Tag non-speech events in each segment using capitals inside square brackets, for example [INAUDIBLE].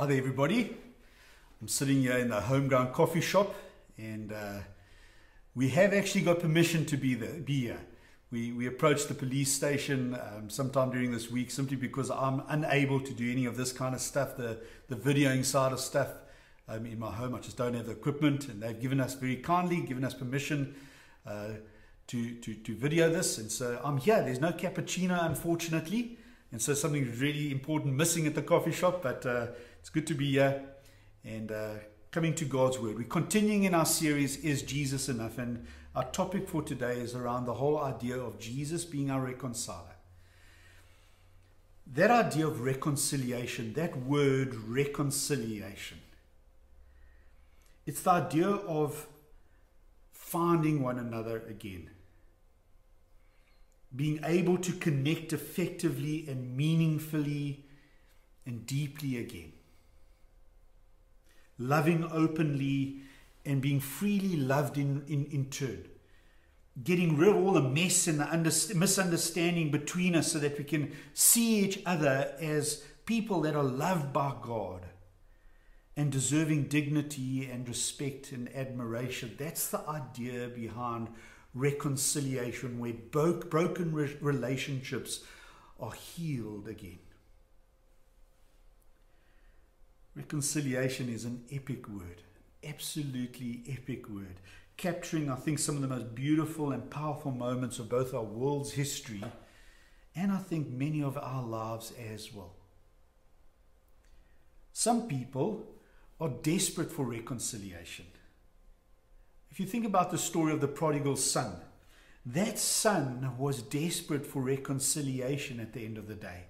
Hi there, everybody. I'm sitting here in the Homeground Coffee Shop, and uh, we have actually got permission to be there, be here. We, we approached the police station um, sometime during this week simply because I'm unable to do any of this kind of stuff, the, the videoing side of stuff um, in my home. I just don't have the equipment, and they've given us very kindly given us permission uh, to, to, to video this. And so I'm here. There's no cappuccino, unfortunately. And so something really important missing at the coffee shop, but uh, it's good to be here and uh, coming to God's Word. We're continuing in our series, Is Jesus Enough? And our topic for today is around the whole idea of Jesus being our reconciler. That idea of reconciliation, that word reconciliation, it's the idea of finding one another again being able to connect effectively and meaningfully and deeply again. Loving openly and being freely loved in, in, in turn. Getting rid of all the mess and the under, misunderstanding between us so that we can see each other as people that are loved by God and deserving dignity and respect and admiration. That's the idea behind reconciliation, where broken relationships are healed again. Reconciliation is an epic word, absolutely epic word, capturing, I think, some of the most beautiful and powerful moments of both our world's history and I think many of our lives as well. Some people are desperate for reconciliation. If you think about the story of the prodigal son, that son was desperate for reconciliation at the end of the day.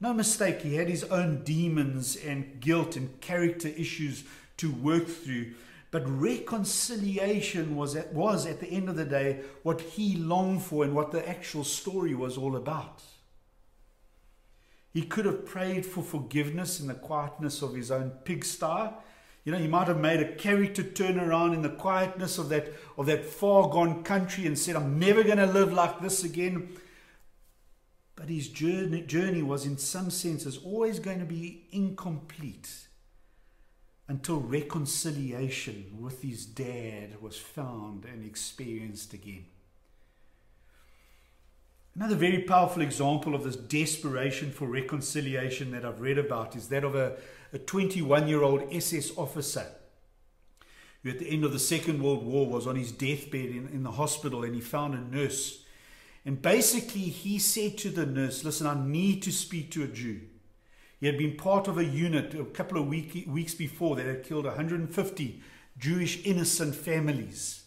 No mistake, he had his own demons and guilt and character issues to work through. But reconciliation was at, was at the end of the day what he longed for and what the actual story was all about. He could have prayed for forgiveness in the quietness of his own pigsty you know, he might have made a character turnaround in the quietness of that, of that far gone country and said, I'm never going to live like this again. But his journey, journey was, in some senses, always going to be incomplete until reconciliation with his dad was found and experienced again. Another very powerful example of this desperation for reconciliation that I've read about is that of a, a 21 year old SS officer who, at the end of the Second World War, was on his deathbed in, in the hospital and he found a nurse. And basically, he said to the nurse, Listen, I need to speak to a Jew. He had been part of a unit a couple of week, weeks before that had killed 150 Jewish innocent families.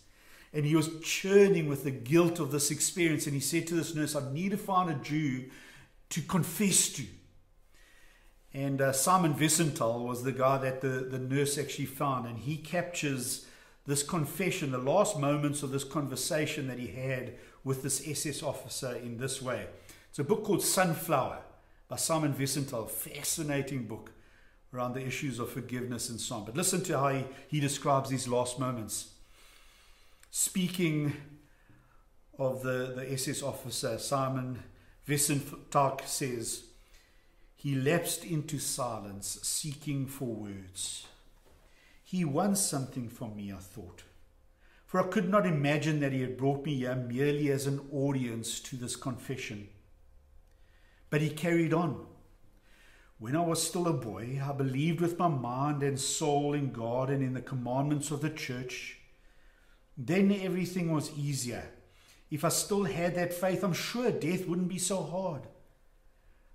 And he was churning with the guilt of this experience. And he said to this nurse, I need to find a Jew to confess to. And uh, Simon Wiesenthal was the guy that the, the nurse actually found, and he captures this confession, the last moments of this conversation that he had with this SS officer in this way. It's a book called Sunflower by Simon Wiesenthal, fascinating book around the issues of forgiveness and so on. But listen to how he, he describes these last moments. Speaking of the, the SS officer, Simon Wiesenthal says, he lapsed into silence, seeking for words. He wants something from me, I thought, for I could not imagine that he had brought me here merely as an audience to this confession. But he carried on. When I was still a boy, I believed with my mind and soul in God and in the commandments of the church. Then everything was easier. If I still had that faith, I'm sure death wouldn't be so hard.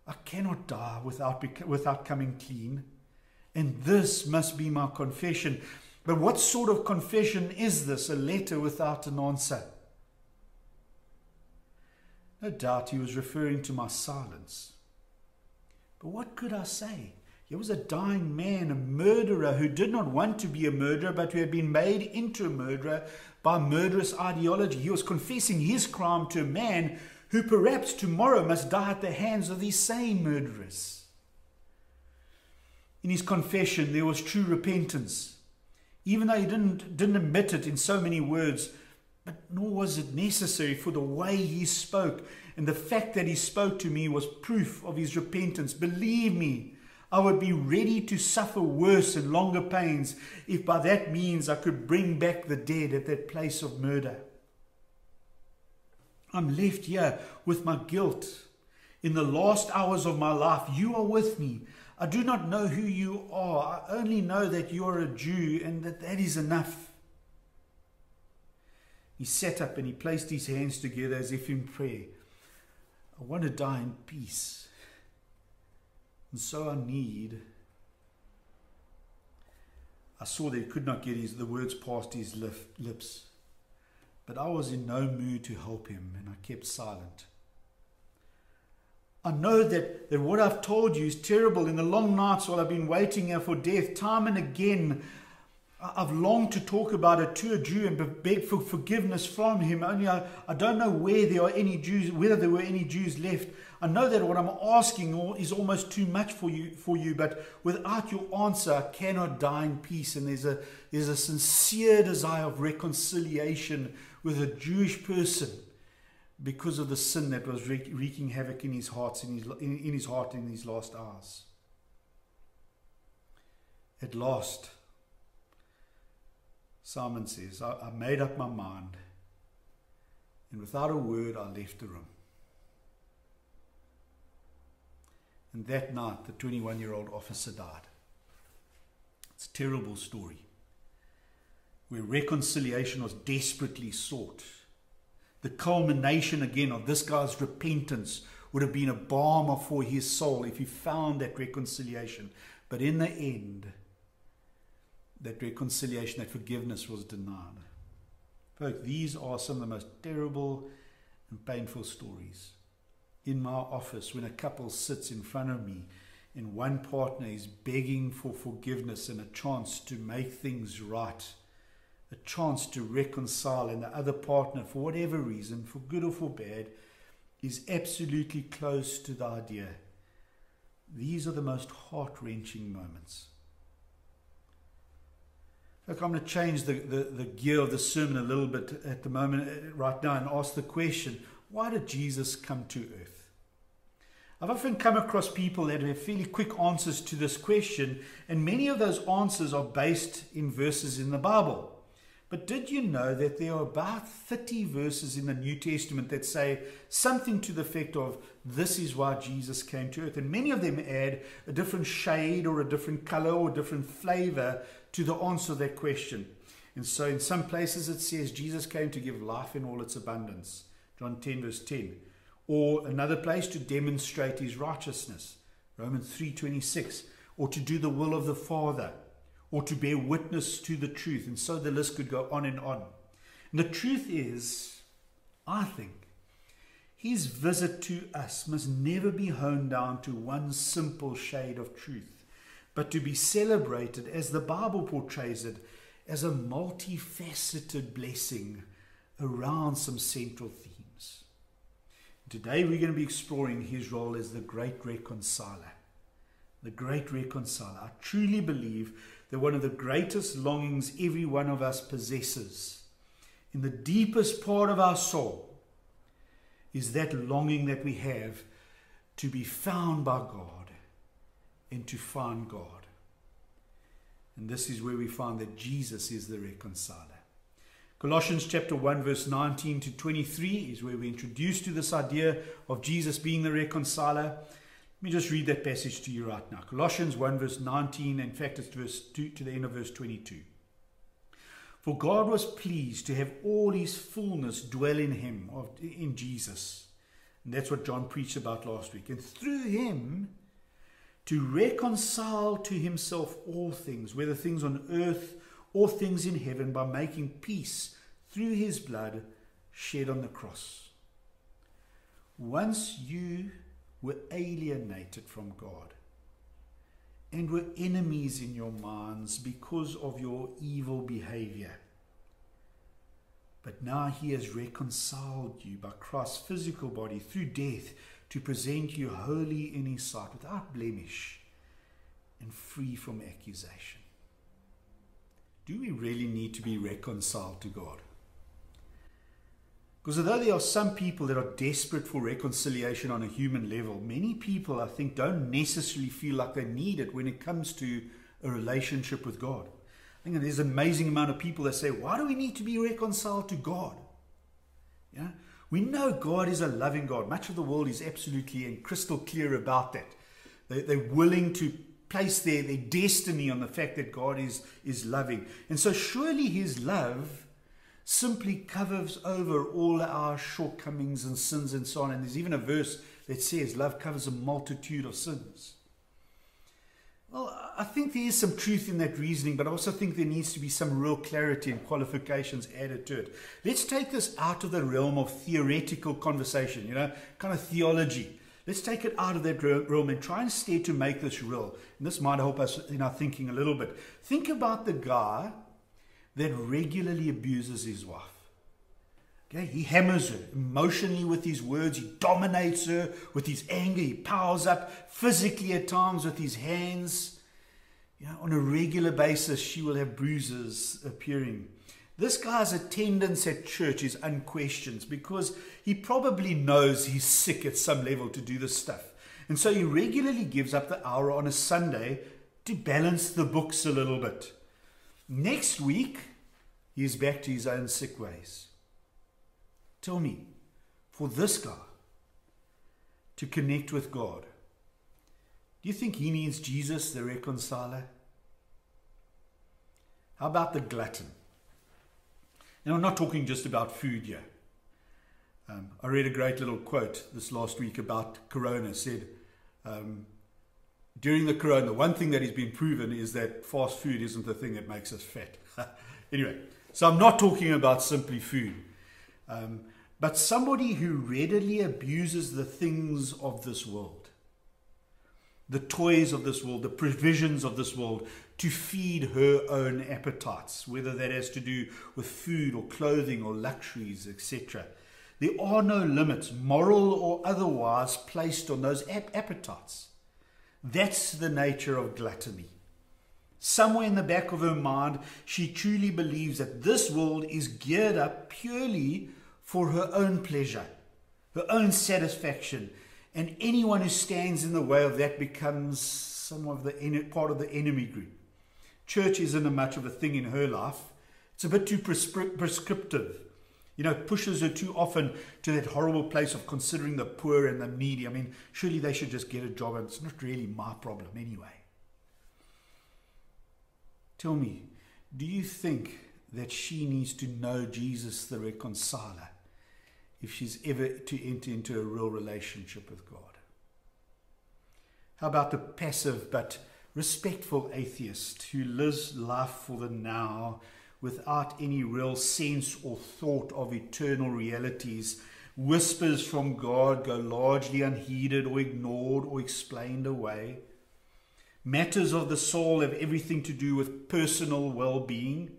I cannot die without, without coming clean. And this must be my confession. But what sort of confession is this? A letter without an answer? No doubt he was referring to my silence. But what could I say? He was a dying man, a murderer who did not want to be a murderer, but who had been made into a murderer by murderous ideology. He was confessing his crime to a man who perhaps tomorrow must die at the hands of these same murderers. In his confession, there was true repentance, even though he didn't, didn't admit it in so many words, but nor was it necessary for the way he spoke. And the fact that he spoke to me was proof of his repentance. Believe me, I would be ready to suffer worse and longer pains if by that means I could bring back the dead at that place of murder. I'm left here with my guilt. In the last hours of my life, you are with me. I do not know who you are. I only know that you are a Jew and that that is enough. He sat up and he placed his hands together as if in prayer. I want to die in peace. And so I need. I saw that he could not get his, the words past his lips. But I was in no mood to help him, and I kept silent. I know that, that what I've told you is terrible. In the long nights while I've been waiting here for death, time and again, I've longed to talk about it to a Jew and beg for forgiveness from him. Only I, I don't know where there are any Jews, whether there were any Jews left. I know that what I'm asking is almost too much for you, for you, but without your answer, I cannot die in peace. And there's a, there's a sincere desire of reconciliation with a Jewish person because of the sin that was wreaking havoc in his heart in his, in, in his heart in these last hours. At last, Simon says, I, I made up my mind, and without a word, I left the room. And that night, the 21 year old officer died. It's a terrible story where reconciliation was desperately sought. The culmination again of this guy's repentance would have been a balm for his soul if he found that reconciliation. But in the end, that reconciliation, that forgiveness was denied. Folks, these are some of the most terrible and painful stories. In my office, when a couple sits in front of me and one partner is begging for forgiveness and a chance to make things right, a chance to reconcile, and the other partner, for whatever reason, for good or for bad, is absolutely close to the idea. These are the most heart wrenching moments. Look, I'm going to change the, the, the gear of the sermon a little bit at the moment, uh, right now, and ask the question why did Jesus come to earth? I've often come across people that have fairly quick answers to this question, and many of those answers are based in verses in the Bible. But did you know that there are about 30 verses in the New Testament that say something to the effect of, This is why Jesus came to earth? And many of them add a different shade or a different color or different flavor to the answer to that question. And so in some places it says Jesus came to give life in all its abundance. John 10 verse 10. Or another place to demonstrate his righteousness. Romans 3:26. Or to do the will of the Father. Or to bear witness to the truth. And so the list could go on and on. And the truth is, I think, his visit to us must never be honed down to one simple shade of truth but to be celebrated as the Bible portrays it as a multifaceted blessing around some central themes. Today we're going to be exploring his role as the great reconciler. The great reconciler. I truly believe that one of the greatest longings every one of us possesses in the deepest part of our soul is that longing that we have to be found by God and to find God. And this is where we find that Jesus is the reconciler. Colossians chapter 1 verse 19 to 23 is where we're introduced to this idea of Jesus being the reconciler. Let me just read that passage to you right now. Colossians 1 verse 19, in fact it's verse 2 to the end of verse 22. For God was pleased to have all his fullness dwell in him, in Jesus. And that's what John preached about last week. And through him to reconcile to himself all things, whether things on earth or things in heaven, by making peace through his blood shed on the cross. Once you were alienated from God and were enemies in your minds because of your evil behavior. But now he has reconciled you by Christ's physical body through death to present you holy in his sight, without blemish and free from accusation. Do we really need to be reconciled to God? Because although there are some people that are desperate for reconciliation on a human level, many people, I think, don't necessarily feel like they need it when it comes to a relationship with God. I think there's an amazing amount of people that say, Why do we need to be reconciled to God? Yeah? We know God is a loving God. Much of the world is absolutely and crystal clear about that. They, they're willing to place their, their destiny on the fact that God is, is loving. And so, surely His love simply covers over all our shortcomings and sins and so on. And there's even a verse that says, Love covers a multitude of sins. Well, I think there is some truth in that reasoning, but I also think there needs to be some real clarity and qualifications added to it. Let's take this out of the realm of theoretical conversation, you know, kind of theology. Let's take it out of that realm and try instead to make this real. And this might help us in our thinking a little bit. Think about the guy that regularly abuses his wife. Okay, he hammers her emotionally with his words. He dominates her with his anger. He powers up physically at times with his hands. You know, on a regular basis, she will have bruises appearing. This guy's attendance at church is unquestioned because he probably knows he's sick at some level to do this stuff. And so he regularly gives up the hour on a Sunday to balance the books a little bit. Next week, he is back to his own sick ways. Tell me, for this guy to connect with God, do you think he needs Jesus, the reconciler? How about the glutton? Now, I'm not talking just about food here. Um, I read a great little quote this last week about Corona. Said, um, during the corona, one thing that has been proven is that fast food isn't the thing that makes us fat. [LAUGHS] anyway, so I'm not talking about simply food, um, but somebody who readily abuses the things of this world, the toys of this world, the provisions of this world to feed her own appetites, whether that has to do with food or clothing or luxuries, etc. There are no limits, moral or otherwise, placed on those ap- appetites. That's the nature of gluttony. Somewhere in the back of her mind, she truly believes that this world is geared up purely for her own pleasure, her own satisfaction. And anyone who stands in the way of that becomes some of the part of the enemy group. Church isn't a much of a thing in her life. It's a bit too prescriptive. You know, pushes her too often to that horrible place of considering the poor and the needy. I mean, surely they should just get a job, and it's not really my problem anyway. Tell me, do you think that she needs to know Jesus the reconciler if she's ever to enter into a real relationship with God? How about the passive but respectful atheist who lives life for the now? Without any real sense or thought of eternal realities. Whispers from God go largely unheeded or ignored or explained away. Matters of the soul have everything to do with personal well being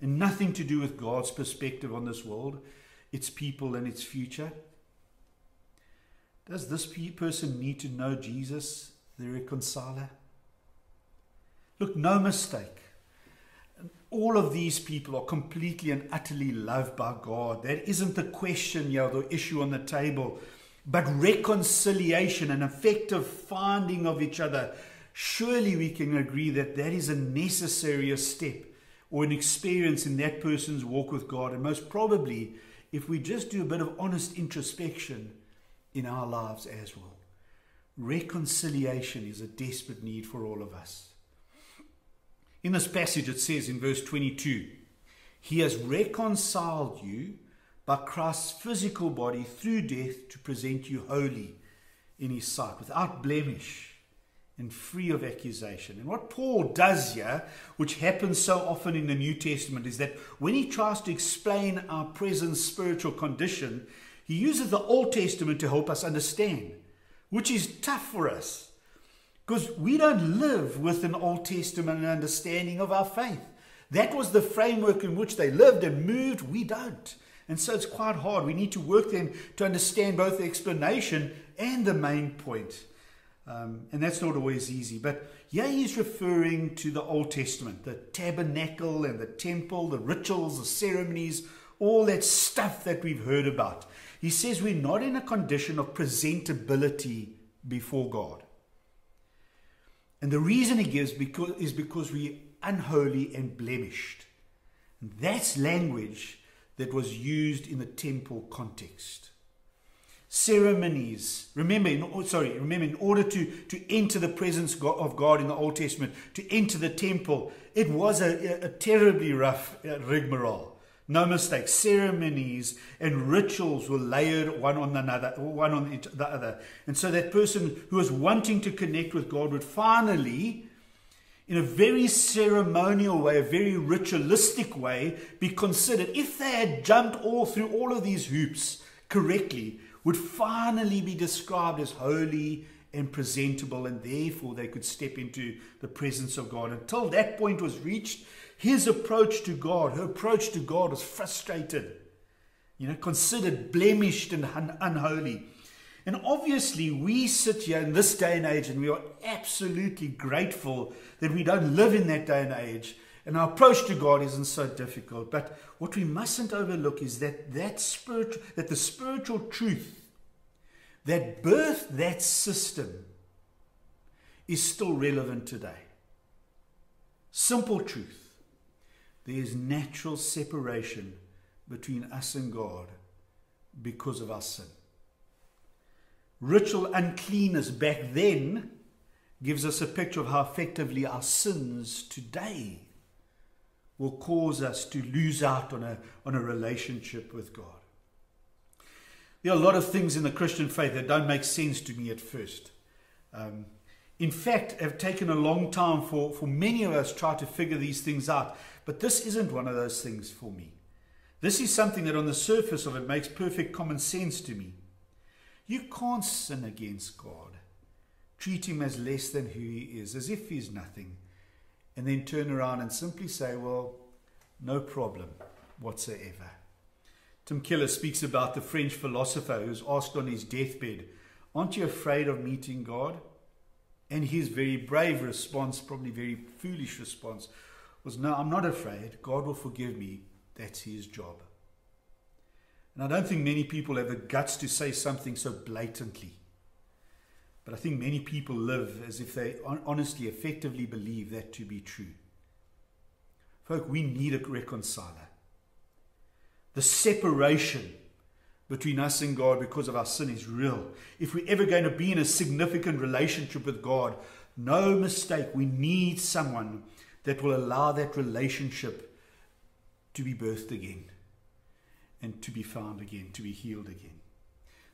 and nothing to do with God's perspective on this world, its people, and its future. Does this person need to know Jesus, the reconciler? Look, no mistake all of these people are completely and utterly loved by God. That isn't the question here, the issue on the table, but reconciliation and effective finding of each other. Surely we can agree that that is a necessary step or an experience in that person's walk with God. And most probably, if we just do a bit of honest introspection in our lives as well. Reconciliation is a desperate need for all of us. In this passage, it says in verse 22 He has reconciled you by Christ's physical body through death to present you holy in His sight, without blemish and free of accusation. And what Paul does here, which happens so often in the New Testament, is that when he tries to explain our present spiritual condition, he uses the Old Testament to help us understand, which is tough for us. Because we don't live with an Old Testament understanding of our faith. That was the framework in which they lived and moved. We don't. And so it's quite hard. We need to work then to understand both the explanation and the main point. Um, and that's not always easy. But yeah, he's referring to the Old Testament, the tabernacle and the temple, the rituals, the ceremonies, all that stuff that we've heard about. He says we're not in a condition of presentability before God. And the reason he gives because, is because we're unholy and blemished. And that's language that was used in the temple context. Ceremonies. Remember, in, oh, sorry, remember, in order to, to enter the presence of God in the Old Testament, to enter the temple, it was a, a terribly rough uh, rigmarole. No mistake. Ceremonies and rituals were layered one on another, one on the other. And so that person who was wanting to connect with God would finally, in a very ceremonial way, a very ritualistic way, be considered. If they had jumped all through all of these hoops correctly, would finally be described as holy and presentable, and therefore they could step into the presence of God. Until that point was reached, his approach to God, her approach to God was frustrated, you know, considered blemished and un- unholy. And obviously, we sit here in this day and age and we are absolutely grateful that we don't live in that day and age. And our approach to God isn't so difficult. But what we mustn't overlook is that that, spirit, that the spiritual truth that birthed that system is still relevant today. Simple truth there is natural separation between us and God because of our sin. Ritual uncleanness back then gives us a picture of how effectively our sins today will cause us to lose out on a, on a relationship with God. There are a lot of things in the Christian faith that don't make sense to me at first. Um, in fact, have taken a long time for, for many of us try to figure these things out. But this isn't one of those things for me. This is something that on the surface of it makes perfect common sense to me. You can't sin against God, treat him as less than who he is, as if he's nothing, and then turn around and simply say, Well, no problem whatsoever. Tim Keller speaks about the French philosopher who's asked on his deathbed, Aren't you afraid of meeting God? And his very brave response, probably very foolish response, was, No, I'm not afraid. God will forgive me. That's his job. And I don't think many people have the guts to say something so blatantly. But I think many people live as if they honestly, effectively believe that to be true. Folk, we need a reconciler. The separation between us and God because of our sin is real. If we're ever going to be in a significant relationship with God, no mistake, we need someone that will allow that relationship to be birthed again and to be found again, to be healed again.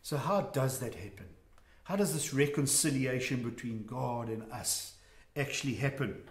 So, how does that happen? How does this reconciliation between God and us actually happen?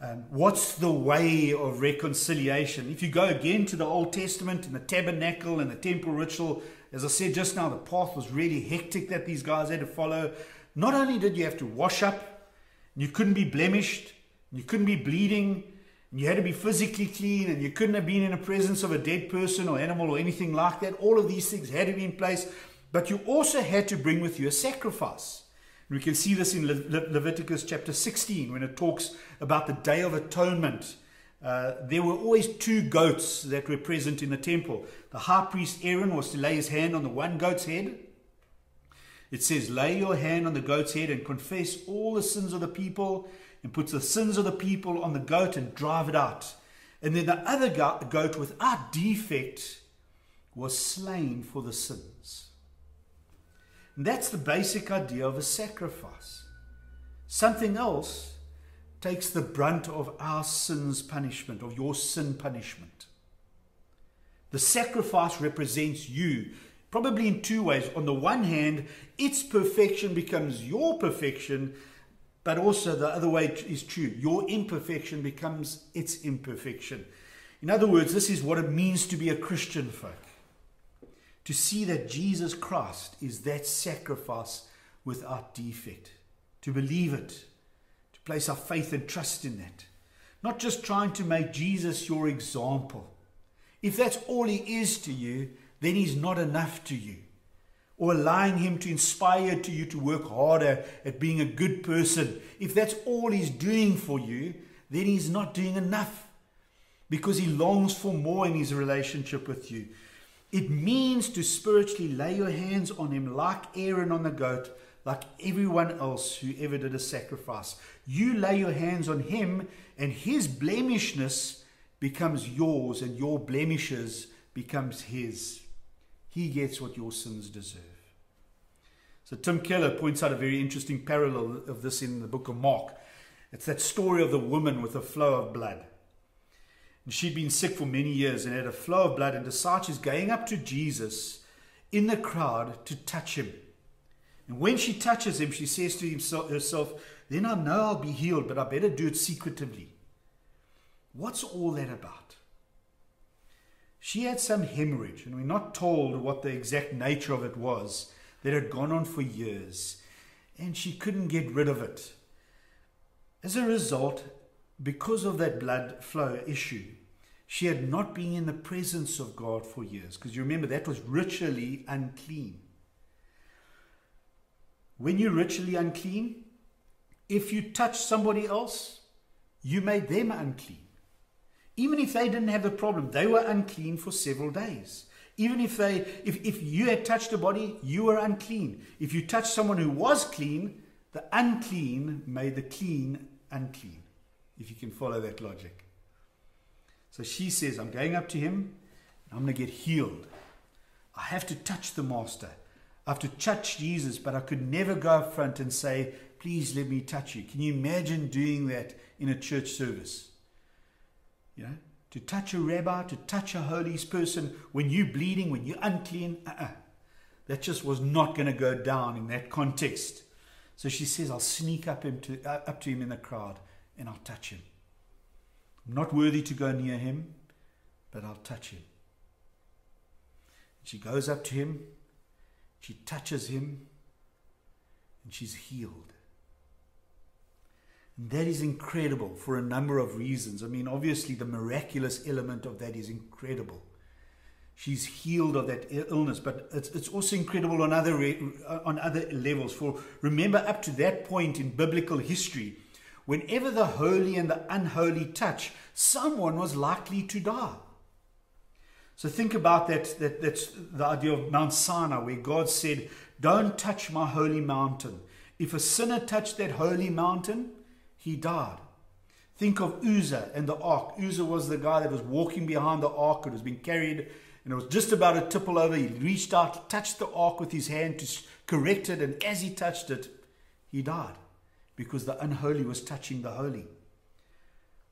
Um, what's the way of reconciliation? If you go again to the Old Testament and the tabernacle and the temple ritual, as I said just now, the path was really hectic that these guys had to follow. Not only did you have to wash up, you couldn't be blemished, you couldn't be bleeding. And you had to be physically clean and you couldn't have been in the presence of a dead person or animal or anything like that. All of these things had to be in place. But you also had to bring with you a sacrifice. And we can see this in Le- Le- Leviticus chapter 16 when it talks about the Day of Atonement. Uh, there were always two goats that were present in the temple. The high priest Aaron was to lay his hand on the one goat's head. It says, Lay your hand on the goat's head and confess all the sins of the people and puts the sins of the people on the goat and drive it out. And then the other goat without defect was slain for the sins. And that's the basic idea of a sacrifice. Something else takes the brunt of our sin's punishment, of your sin punishment. The sacrifice represents you, probably in two ways. On the one hand, its perfection becomes your perfection, but also the other way is true. Your imperfection becomes its imperfection. In other words, this is what it means to be a Christian folk. To see that Jesus Christ is that sacrifice without defect. To believe it. To place our faith and trust in that. Not just trying to make Jesus your example. If that's all he is to you, then he's not enough to you or allowing Him to inspire to you to work harder at being a good person, if that's all He's doing for you, then He's not doing enough. because he longs for more in his relationship with you. It means to spiritually lay your hands on him like Aaron on the goat, like everyone else who ever did a sacrifice. You lay your hands on him, and his blemishness becomes yours, and your blemishes becomes his. He gets what your sins deserve. So Tim Keller points out a very interesting parallel of this in the book of Mark. It's that story of the woman with a flow of blood. And she'd been sick for many years and had a flow of blood and decides she's going up to Jesus in the crowd to touch him. And when she touches him, she says to himself, herself, Then I know I'll be healed, but I better do it secretively. What's all that about? She had some hemorrhage, and we're not told what the exact nature of it was, that had gone on for years, and she couldn't get rid of it. As a result, because of that blood flow issue, she had not been in the presence of God for years. Because you remember, that was ritually unclean. When you're ritually unclean, if you touch somebody else, you made them unclean. Even if they didn't have the problem, they were unclean for several days. Even if they if, if you had touched a body, you were unclean. If you touched someone who was clean, the unclean made the clean unclean. If you can follow that logic. So she says, I'm going up to him, I'm going to get healed. I have to touch the master. I have to touch Jesus, but I could never go up front and say, Please let me touch you. Can you imagine doing that in a church service? You know, to touch a rabbi, to touch a holy person when you're bleeding, when you're unclean, uh-uh. that just was not going to go down in that context. So she says, I'll sneak up, him to, uh, up to him in the crowd and I'll touch him. I'm not worthy to go near him, but I'll touch him. She goes up to him, she touches him, and she's healed. That is incredible for a number of reasons. I mean, obviously, the miraculous element of that is incredible. She's healed of that illness, but it's, it's also incredible on other, on other levels. For remember, up to that point in biblical history, whenever the holy and the unholy touch, someone was likely to die. So think about that, that. That's the idea of Mount Sinai, where God said, Don't touch my holy mountain. If a sinner touched that holy mountain, he died. Think of Uzzah and the ark. Uzzah was the guy that was walking behind the ark. It was being carried and it was just about to tipple over. He reached out, touched the ark with his hand to correct it, and as he touched it, he died because the unholy was touching the holy.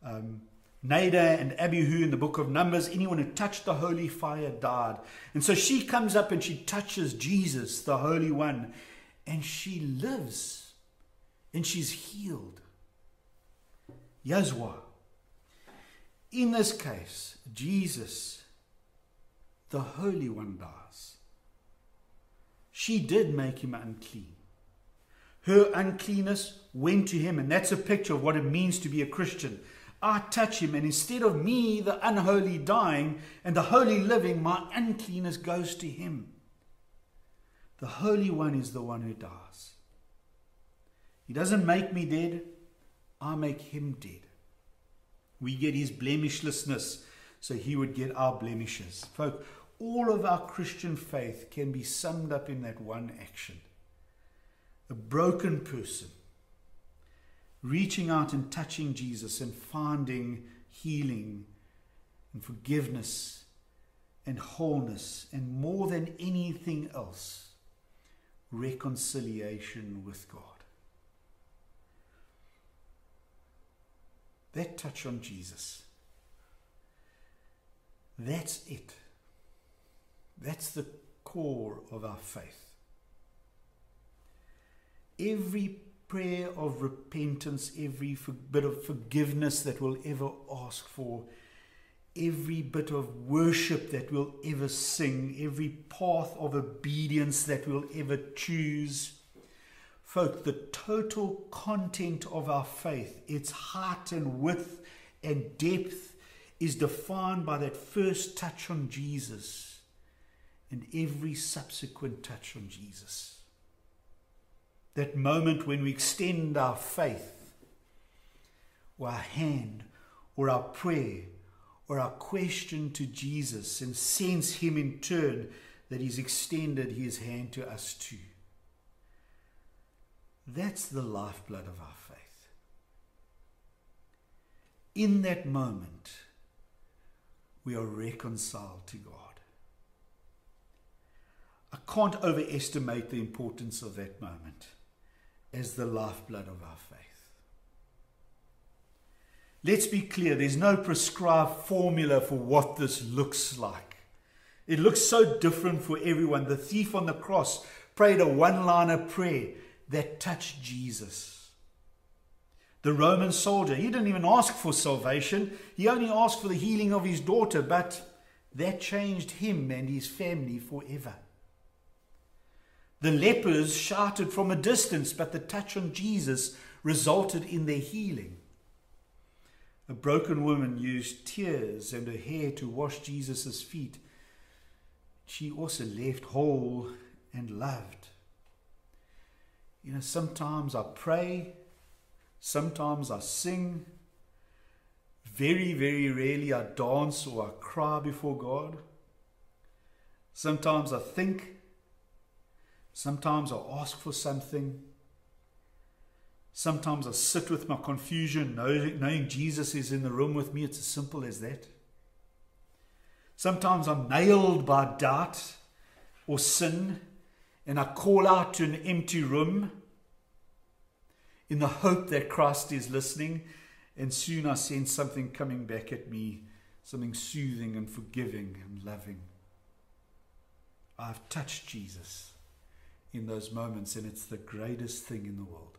Um, Nadab and Abihu in the book of Numbers, anyone who touched the holy fire died. And so she comes up and she touches Jesus, the Holy One, and she lives and she's healed. Yahweh. In this case, Jesus, the Holy One, dies. She did make him unclean. Her uncleanness went to him, and that's a picture of what it means to be a Christian. I touch him, and instead of me, the unholy, dying and the holy living, my uncleanness goes to him. The Holy One is the one who dies. He doesn't make me dead, I make him dead. We get his blemishlessness, so he would get our blemishes. Folk, all of our Christian faith can be summed up in that one action. A broken person reaching out and touching Jesus and finding healing and forgiveness and wholeness, and more than anything else, reconciliation with God. That touch on Jesus. That's it. That's the core of our faith. Every prayer of repentance, every bit of forgiveness that we'll ever ask for, every bit of worship that we'll ever sing, every path of obedience that we'll ever choose, Folk, the total content of our faith, its height and width and depth, is defined by that first touch on Jesus and every subsequent touch on Jesus. That moment when we extend our faith, or our hand, or our prayer, or our question to Jesus and sense Him in turn that He's extended His hand to us too. That's the lifeblood of our faith. In that moment, we are reconciled to God. I can't overestimate the importance of that moment as the lifeblood of our faith. Let's be clear there's no prescribed formula for what this looks like. It looks so different for everyone. The thief on the cross prayed a one liner prayer that touched Jesus. The Roman soldier, he didn't even ask for salvation, he only asked for the healing of his daughter, but that changed him and his family forever. The lepers shouted from a distance, but the touch on Jesus resulted in their healing. A broken woman used tears and her hair to wash Jesus' feet. She also left whole and loved. You know, sometimes I pray, sometimes I sing. Very, very rarely I dance or I cry before God. Sometimes I think, sometimes I ask for something. Sometimes I sit with my confusion, knowing, knowing Jesus is in the room with me. It's as simple as that. Sometimes I'm nailed by doubt or sin, and I call out to an empty room in the hope that Christ is listening, and soon I sense something coming back at me, something soothing and forgiving and loving. I've touched Jesus in those moments, and it's the greatest thing in the world.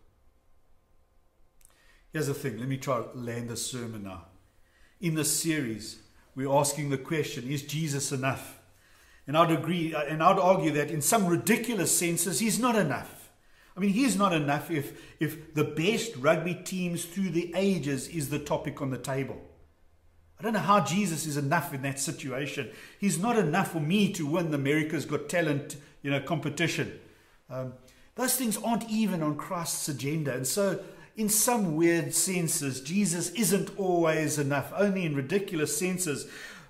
Here's the thing let me try to land the sermon now. In this series, we're asking the question is Jesus enough? And I'd agree, uh, and I'd argue that in some ridiculous senses, he's not enough. I mean, he's not enough if, if the best rugby teams through the ages is the topic on the table. I don't know how Jesus is enough in that situation. He's not enough for me to win the America's Got Talent, you know, competition. Um, those things aren't even on Christ's agenda. And so in some weird senses, Jesus isn't always enough, only in ridiculous senses.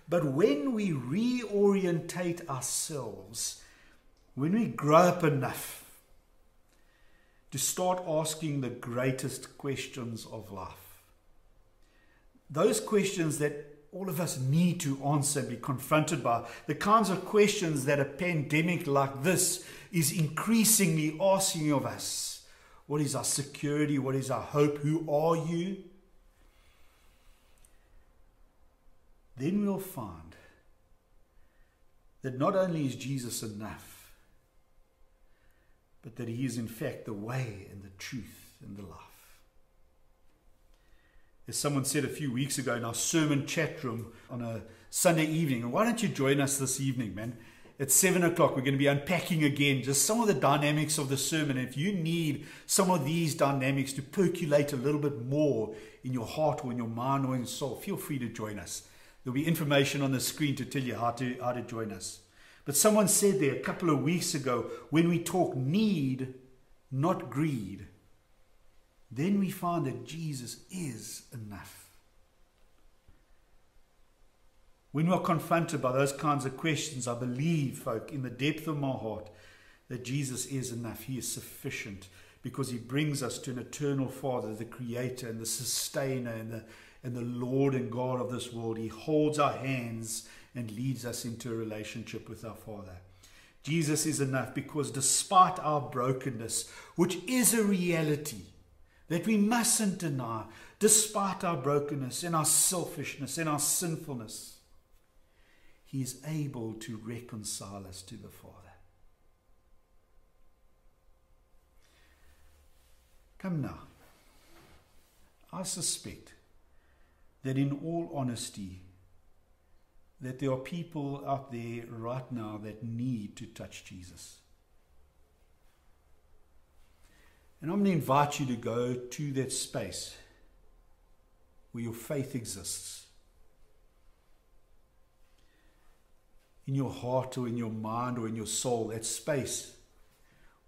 But when we reorientate ourselves, when we grow up enough to start asking the greatest questions of life, those questions that all of us need to answer and be confronted by, the kinds of questions that a pandemic like this is increasingly asking of us what is our security? What is our hope? Who are you? Then we'll find that not only is Jesus enough, but that he is in fact the way and the truth and the life. As someone said a few weeks ago in our sermon chat room on a Sunday evening, why don't you join us this evening, man? At seven o'clock, we're going to be unpacking again just some of the dynamics of the sermon. If you need some of these dynamics to percolate a little bit more in your heart or in your mind or in your soul, feel free to join us. There'll be information on the screen to tell you how to, how to join us. But someone said there a couple of weeks ago when we talk need, not greed, then we find that Jesus is enough. When we're confronted by those kinds of questions, I believe, folk, in the depth of my heart, that Jesus is enough. He is sufficient because he brings us to an eternal Father, the Creator and the Sustainer and the, and the Lord and God of this world. He holds our hands and leads us into a relationship with our Father. Jesus is enough because despite our brokenness, which is a reality that we mustn't deny, despite our brokenness and our selfishness and our sinfulness, he is able to reconcile us to the Father. Come now. I suspect that in all honesty, that there are people out there right now that need to touch Jesus. And I'm going to invite you to go to that space where your faith exists. in your heart or in your mind or in your soul, that space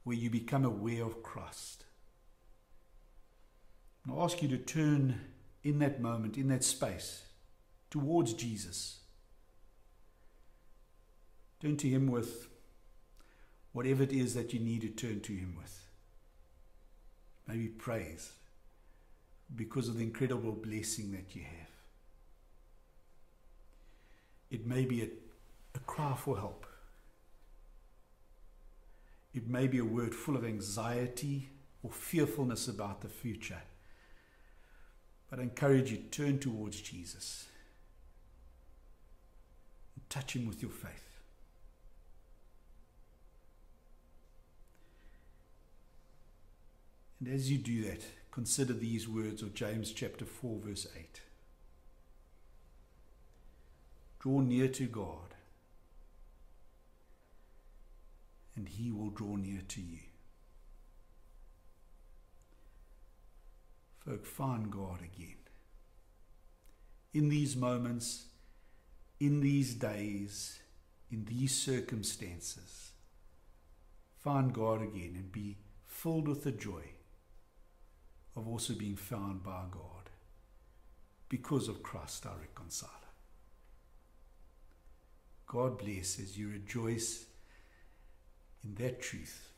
where you become aware of Christ. I ask you to turn in that moment, in that space, towards Jesus. Turn to Him with whatever it is that you need to turn to Him with. Maybe praise because of the incredible blessing that you have. It may be a, a cry for help. It may be a word full of anxiety or fearfulness about the future. But I encourage you, turn towards Jesus. And touch him with your faith. And as you do that, consider these words of James chapter 4, verse 8. Draw near to God, and he will draw near to you. Find God again. In these moments, in these days, in these circumstances, find God again and be filled with the joy of also being found by God because of Christ our reconciler. God bless as you rejoice in that truth